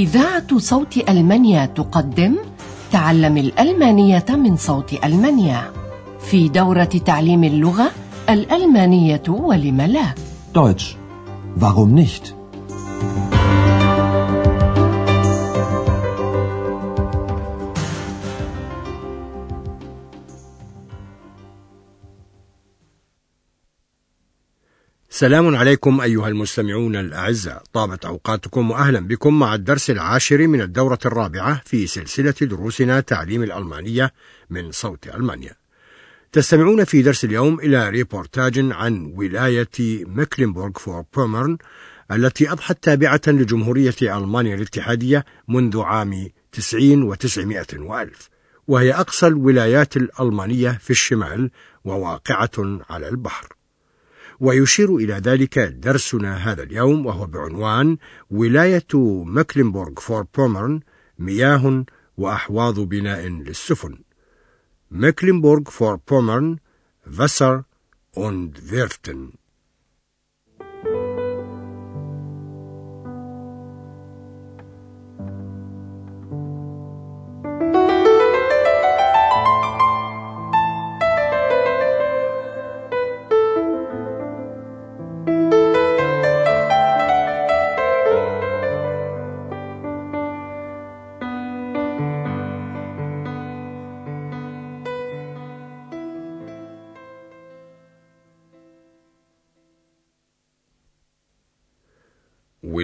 إذاعة صوت ألمانيا تقدم تعلم الألمانية من صوت ألمانيا في دورة تعليم اللغة الألمانية ولم لا Deutsch. Warum nicht? سلام عليكم أيها المستمعون الأعزاء. طابت أوقاتكم وأهلا بكم مع الدرس العاشر من الدورة الرابعة في سلسلة دروسنا تعليم الألمانية من صوت ألمانيا. تستمعون في درس اليوم إلى ريبورتاج عن ولاية مكلنبورغ فور بومرن التي أضحت تابعة لجمهورية ألمانيا الاتحادية منذ عام 90 وتسعمائة وألف وهي أقصى الولايات الألمانية في الشمال وواقعة على البحر. ويشير إلى ذلك درسنا هذا اليوم وهو بعنوان ولاية مكلنبورغ فور بومرن مياه وأحواض بناء للسفن. مكلنبورغ فور بومرن Wasser und Werften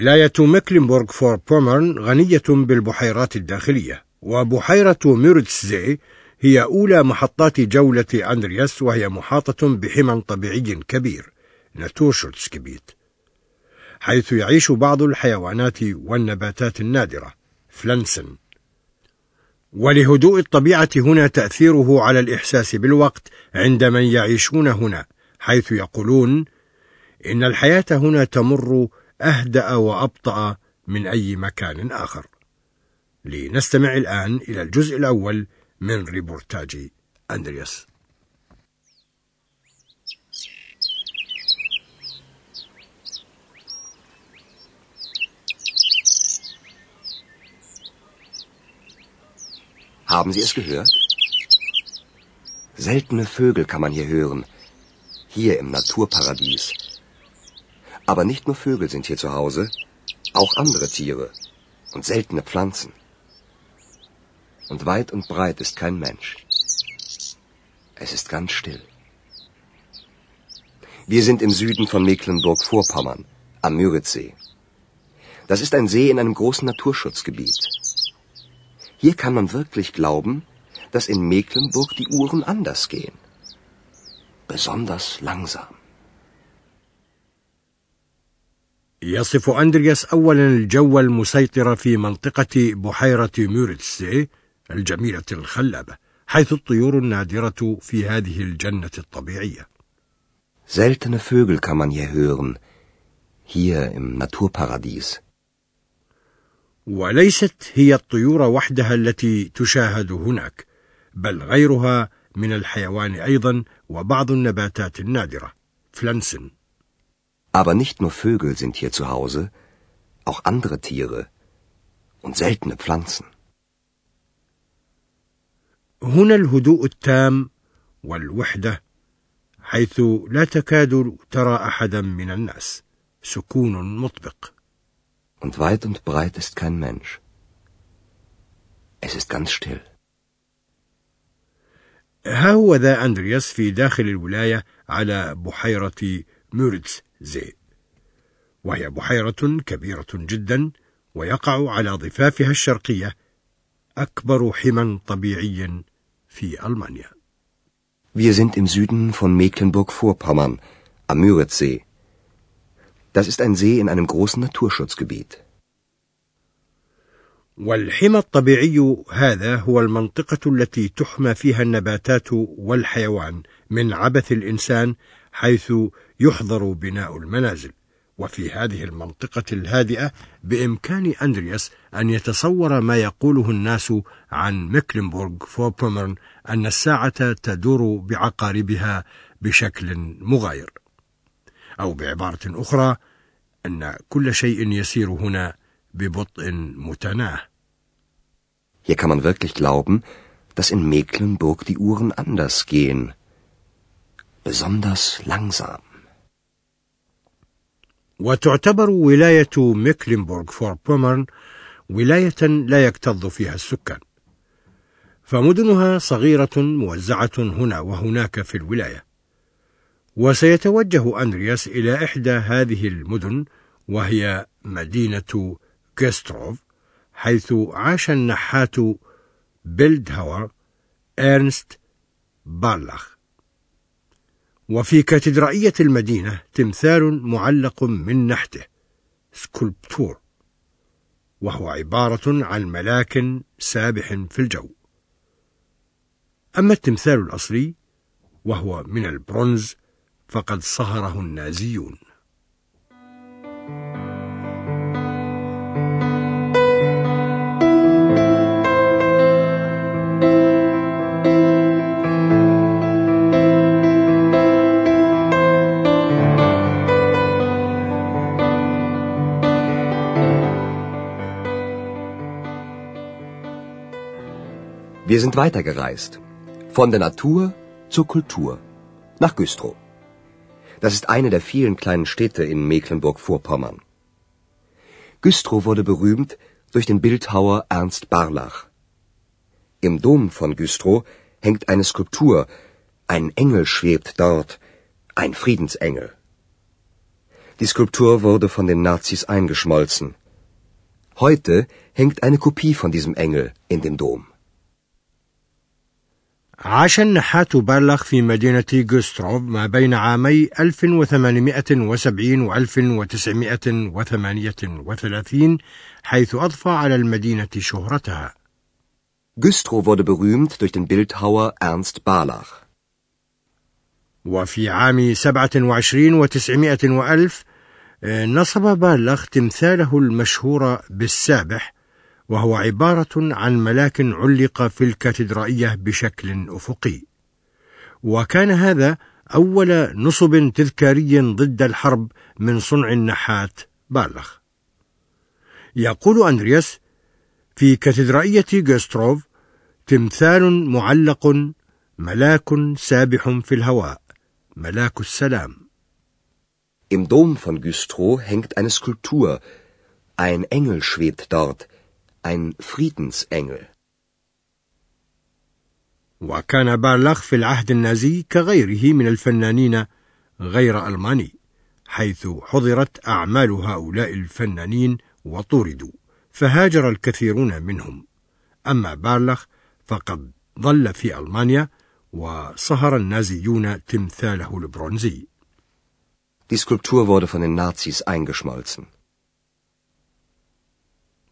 ولاية مكلنبورغ فور بومرن غنية بالبحيرات الداخلية. وبحيرة ميرتسزي هي أولى محطات جولة أندرياس وهي محاطة بحمى طبيعي كبير Naturschutzgebiet حيث يعيش بعض الحيوانات والنباتات النادرة Pflanzen. ولهدوء الطبيعة هنا تأثيره على الإحساس بالوقت عند من يعيشون هنا حيث يقولون إن الحياة هنا تمر أهدأ وأبطأ من أي مكان آخر. لنستمع الآن إلى الجزء الأول من ريبورتاج أندرياس. Haben Sie es gehört? Seltene Vögel kann man hier hören. Hier im Naturparadies. Aber nicht nur Vögel sind hier zu Hause, auch andere Tiere und seltene Pflanzen. Und weit und breit ist kein Mensch. Es ist ganz still. Wir sind im Süden von Mecklenburg-Vorpommern, am Müritzsee. Das ist ein See in einem großen Naturschutzgebiet. Hier kann man wirklich glauben, dass in Mecklenburg die Uhren anders gehen. Besonders langsam. يصف أندرياس أولا الجو المسيطر في منطقة بحيرة موريتسي الجميلة الخلابة حيث الطيور النادرة في هذه الجنة الطبيعية Seltene Vögel kann man hier hören, hier im Naturparadies. وليست هي الطيور وحدها التي تشاهد هناك بل غيرها من الحيوان أيضا وبعض النباتات النادرة فلانسن Aber nicht nur Vögel sind hier zu Hause, auch andere Tiere und seltene Pflanzen. هنا الهدوء التام والوحدة حيث لا تكاد ترى أحدا من الناس سكون مطبق Und weit und breit ist kein Mensch. Es ist ganz still. ها هو ذا أندرياس في داخل الولاية على بحيرة مورتس زي وهي بحيرة كبيرة جدا ويقع على ضفافها الشرقية أكبر حمى طبيعي في ألمانيا Wir sind im Süden von Mecklenburg-Vorpommern, am Müritzsee. Das ist ein See in einem großen Naturschutzgebiet. والحمى الطبيعي هذا هو المنطقة التي تحمى فيها النباتات والحيوان من عبث الإنسان حيث يحظر بناء المنازل وفي هذه المنطقة الهادئة بإمكان أندرياس أن يتصور ما يقوله الناس عن مكلنبورغ فوبومرن أن الساعة تدور بعقاربها بشكل مغاير أو بعبارة أخرى أن كل شيء يسير هنا ببطء متناه. Hier kann man wirklich glauben, dass in Mecklenburg die Uhren anders gehen. Besonders langsam. وتعتبر ولاية ميكلنبورغ فور بومرن ولاية لا يكتظ فيها السكان. فمدنها صغيرة موزعة هنا وهناك في الولاية. وسيتوجه أندرياس إلى إحدى هذه المدن وهي مدينة غوستروف حيث عاش النحات Bildhauer إرنست بارلاخ وفي كاتدرائية المدينة تمثال معلق من نحته Skulptur وهو عبارة عن ملاك سابح في الجو. أما التمثال الأصلي وهو من البرونز فقد صهره النازيون. Wir sind weitergereist. Von der Natur zur Kultur. Nach Güstrow. Das ist eine der vielen kleinen Städte in Mecklenburg-Vorpommern. Güstrow wurde berühmt durch den Bildhauer Ernst Barlach. Im Dom von Güstrow hängt eine Skulptur. Ein Engel schwebt dort, ein Friedensengel. Die Skulptur wurde von den Nazis eingeschmolzen. Heute hängt eine Kopie von diesem Engel in dem Dom. عاش النحات بارلخ في مدينة جوستروف ما بين عامي 1870 و 1938 حيث أضفى على المدينة شهرتها. Güstrow wurde berühmt durch den Bildhauer Ernst Barlach. وفي عام 27 و 900 وألف نصب بارلخ تمثاله المشهور بالسابح وهو عبارة عن ملاك علق في الكاتدرائية بشكل أفقي. وكان هذا أول نصب تذكاري ضد الحرب من صنع النحات بالغ. يقول أندرياس في كاتدرائية جوستروف تمثال معلق ملاك سابح في الهواء ملاك السلام. Im Dom von Güstrow hängt eine Skulptur. Ein Engel schwebt dort, ein Friedensengel. وكان بارلخ في العهد النازي كغيره من الفنانين غير ألماني حيث حضرت أعمال هؤلاء الفنانين وطوردوا فهاجر الكثيرون منهم أما بارلخ فقد ظل في ألمانيا وصهر النازيون تمثاله البرونزي Die Skulptur wurde von den Nazis eingeschmolzen.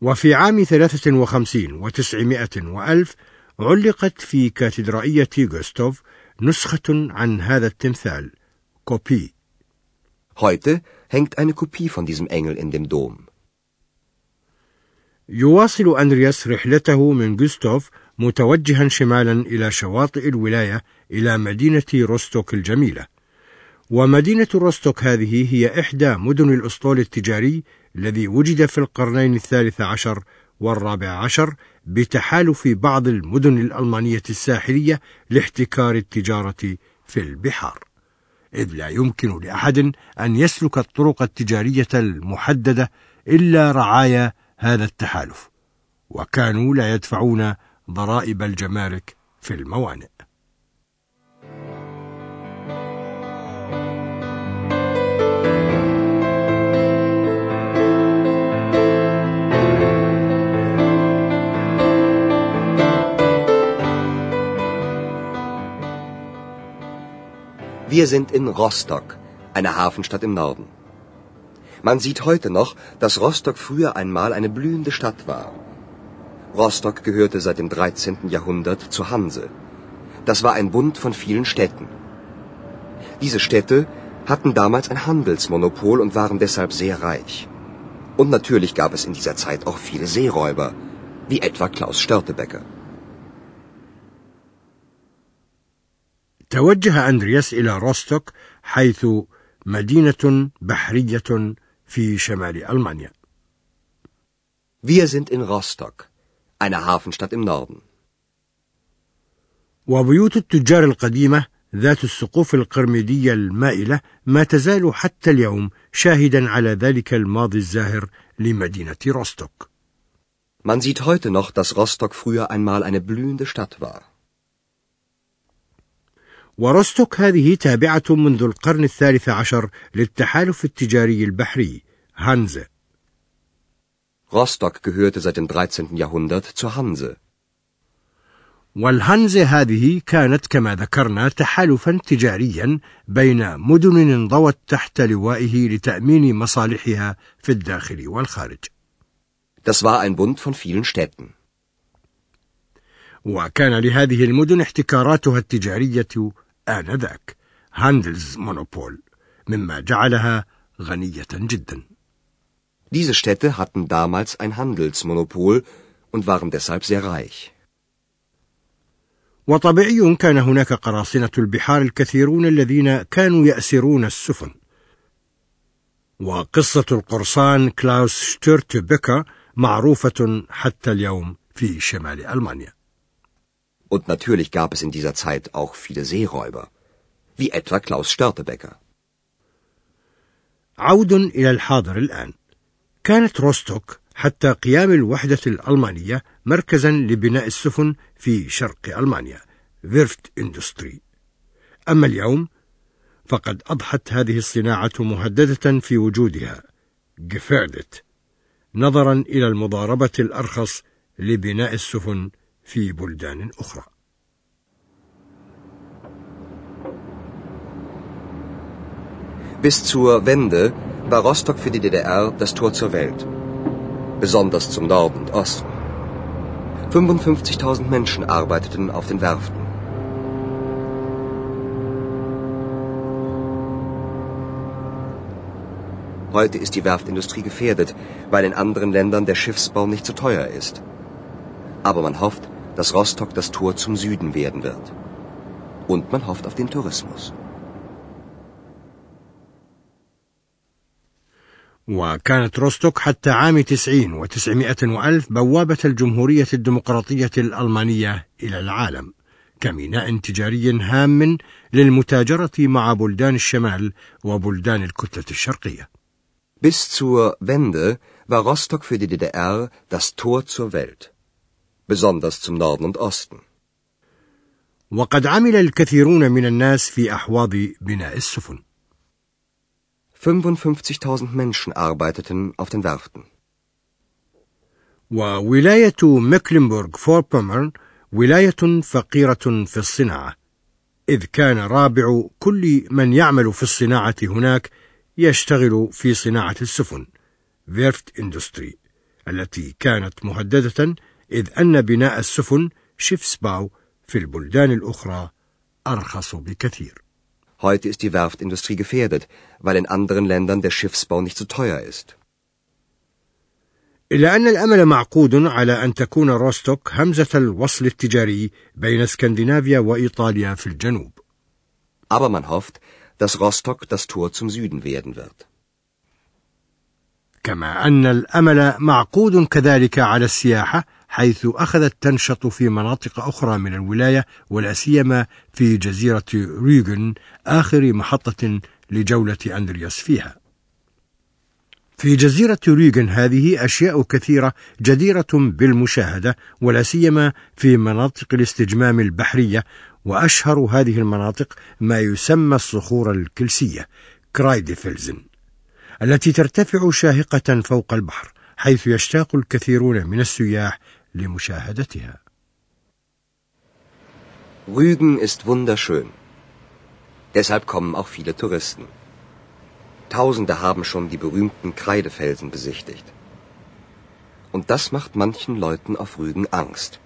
وفي عام 53 وتسعمائة وألف علقت في كاتدرائية جوستوف نسخة عن هذا التمثال كوبي Heute hängt eine Kopie von diesem Engel in dem Dom. يواصل أندرياس رحلته من جوستوف متوجها شمالا إلى شواطئ الولاية إلى مدينة روستوك الجميلة ومدينة روستوك هذه هي إحدى مدن الأسطول التجاري الذي وجد في القرنين الثالث عشر والرابع عشر بتحالف بعض المدن الألمانية الساحلية لاحتكار التجارة في البحار. إذ لا يمكن لأحد أن يسلك الطرق التجارية المحددة إلا رعايا هذا التحالف وكانوا لا يدفعون ضرائب الجمارك في الموانئ. Wir sind in Rostock, einer Hafenstadt im Norden. Man sieht heute noch, dass Rostock früher einmal eine blühende Stadt war. Rostock gehörte seit dem 13. Jahrhundert zur Hanse. Das war ein Bund von vielen Städten. Diese Städte hatten damals ein Handelsmonopol und waren deshalb sehr reich. Und natürlich gab es in dieser Zeit auch viele Seeräuber, wie etwa Klaus Störtebecker. توجه أندرياس إلى روستوك حيث مدينة بحرية في شمال ألمانيا Wir sind in Rostock, einer Hafenstadt im Norden. وبيوت التجار القديمة ذات السقوف القرميدية المائلة ما تزال حتى اليوم شاهدا على ذلك الماضي الزاهر لمدينة روستوك. Man sieht heute noch, dass Rostock früher einmal eine blühende Stadt war. وروستوك هذه تابعة منذ القرن الثالث عشر للتحالف التجاري البحري هانزه. Rostock gehörte seit dem 13. Jahrhundert zur Hanse. والهنزة هذه كانت كما ذكرنا تحالفا تجاريا بين مدن انضوت تحت لوائه لتأمين مصالحها في الداخل والخارج. Das war ein Bund von vielen Städten. وكان لهذه المدن احتكاراتها التجارية آنذاك Handelsmonopol مما جعلها غنية جدا. Diese Städte hatten damals ein Handelsmonopol und waren deshalb sehr reich. وطبيعي كان هناك قراصنة البحار الكثيرون الذين كانوا يأسرون السفن. وقصة القرصان كلاوس شتيرت بيكر معروفة حتى اليوم في شمال ألمانيا. Und natürlich gab es in dieser Zeit auch viele Seeräuber, wie etwa Klaus Störtebecker. نعود إلى الحاضر الآن. كانت روستوك حتى قيام الوحدة الألمانية مركزا لبناء السفن في شرق ألمانيا Werftindustrie أما اليوم فقد أضحت هذه الصناعة مهددة في وجودها جفردت نظرا إلى المضاربة الأرخص لبناء السفن في بلدان أخرى Bis zur Wende war Rostock für die DDR das Tor zur Welt. besonders zum Norden und Osten. 55.000 Menschen arbeiteten auf den Werften. Heute ist die Werftindustrie gefährdet, weil in anderen Ländern der Schiffsbau nicht so teuer ist. Aber man hofft, dass Rostock das Tor zum Süden werden wird. Und man hofft auf den Tourismus. وكانت روستوك حتى عام تسعين وتسعمائة وألف بوابة الجمهورية الديمقراطية الألمانية إلى العالم كميناء تجاري هام للمتاجرة مع بلدان الشمال وبلدان الكتلة الشرقية. Bis zur Wende war Rostock für die DDR das Tor zur Welt, besonders zum Norden und Osten. وقد عمل الكثيرون من الناس في أحواض بناء السفن. 55.000 Menschen arbeiteten auf den Werften. وولاية مكلنبورغ فوربومرن ولاية فقيرة في الصناعة إذ كان ربع كل من يعمل في الصناعة هناك يشتغل في صناعة السفن Werftindustrie التي كانت مهددة إذ أن بناء السفن Schiffsbau في البلدان الأخرى أرخص بكثير Heute ist die Werftindustrie gefährdet, weil in anderen Ländern der Schiffsbau nicht so teuer ist. إلا أن الأمل معقود على أن تكون روستوك همزة الوصل التجاري بين اسكندنافيا وإيطاليا في الجنوب. Aber man hofft, dass Rostock das Tor zum Süden werden wird. كما أن الأمل معقود كذلك على السياحة حيث أخذت تنشط في مناطق أخرى من الولاية ولا سيما في جزيرة ريغن آخر محطة لجولة أندرياس فيها. في جزيرة ريغن هذه أشياء كثيرة جديرة بالمشاهدة ولا سيما في مناطق الاستجمام البحرية وأشهر هذه المناطق ما يسمى الصخور الكلسية كرايدفلزن التي ترتفع شاهقة فوق البحر حيث يشتاق الكثيرون من السياح لمشاهدتها. Rügen ist wunderschön. Deshalb kommen auch viele Touristen. Tausende haben schon die berühmten Kreidefelsen besichtigt. Und das macht manchen Leuten auf Rügen Angst.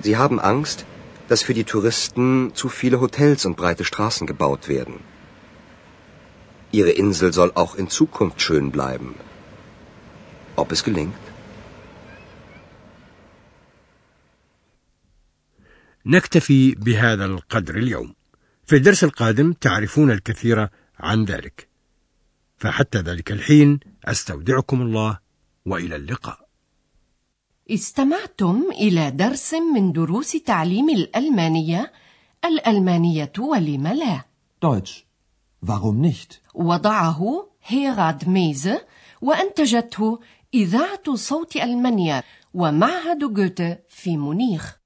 Sie haben Angst, dass für die Touristen zu viele Hotels und breite Straßen gebaut werden. Ihre Insel soll auch in Zukunft schön bleiben. Ob es gelingt? نكتفي بهذا القدر اليوم. في الدرس القادم تعرفون الكثير عن ذلك. فحتى ذلك الحين أستودعكم الله وإلى اللقاء. استمعتم إلى درس من دروس تعليم الألمانية. الألمانية ولم لا؟ Deutsch. Warum nicht? وضعه هيراد ميزه وأنتجته إذاعة صوت ألمانيا ومعهد جوته في مونيخ.